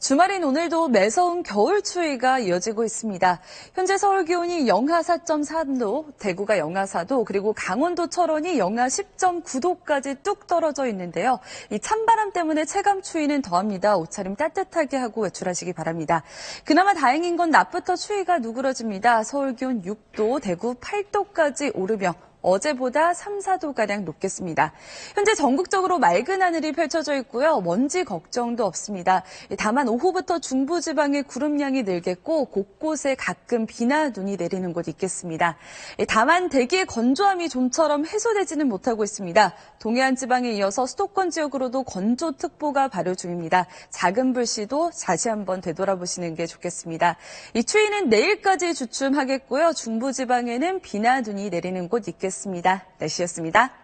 주말인 오늘도 매서운 겨울 추위가 이어지고 있습니다. 현재 서울 기온이 영하 4.3도, 대구가 영하 4도, 그리고 강원도 철원이 영하 10.9도까지 뚝 떨어져 있는데요. 이 찬바람 때문에 체감 추위는 더합니다. 옷차림 따뜻하게 하고 외출하시기 바랍니다. 그나마 다행인 건 낮부터 추위가 누그러집니다. 서울 기온 6도, 대구 8도까지 오르며 어제보다 3, 4도가량 높겠습니다. 현재 전국적으로 맑은 하늘이 펼쳐져 있고요. 먼지 걱정도 없습니다. 다만 오후부터 중부지방에 구름량이 늘겠고 곳곳에 가끔 비나 눈이 내리는 곳 있겠습니다. 다만 대기의 건조함이 좀처럼 해소되지는 못하고 있습니다. 동해안 지방에 이어서 수도권 지역으로도 건조특보가 발효 중입니다. 작은 불씨도 다시 한번 되돌아보시는 게 좋겠습니다. 이 추위는 내일까지 주춤하겠고요. 중부지방에는 비나 눈이 내리는 곳 있 겠습니다. 날씨였습니다.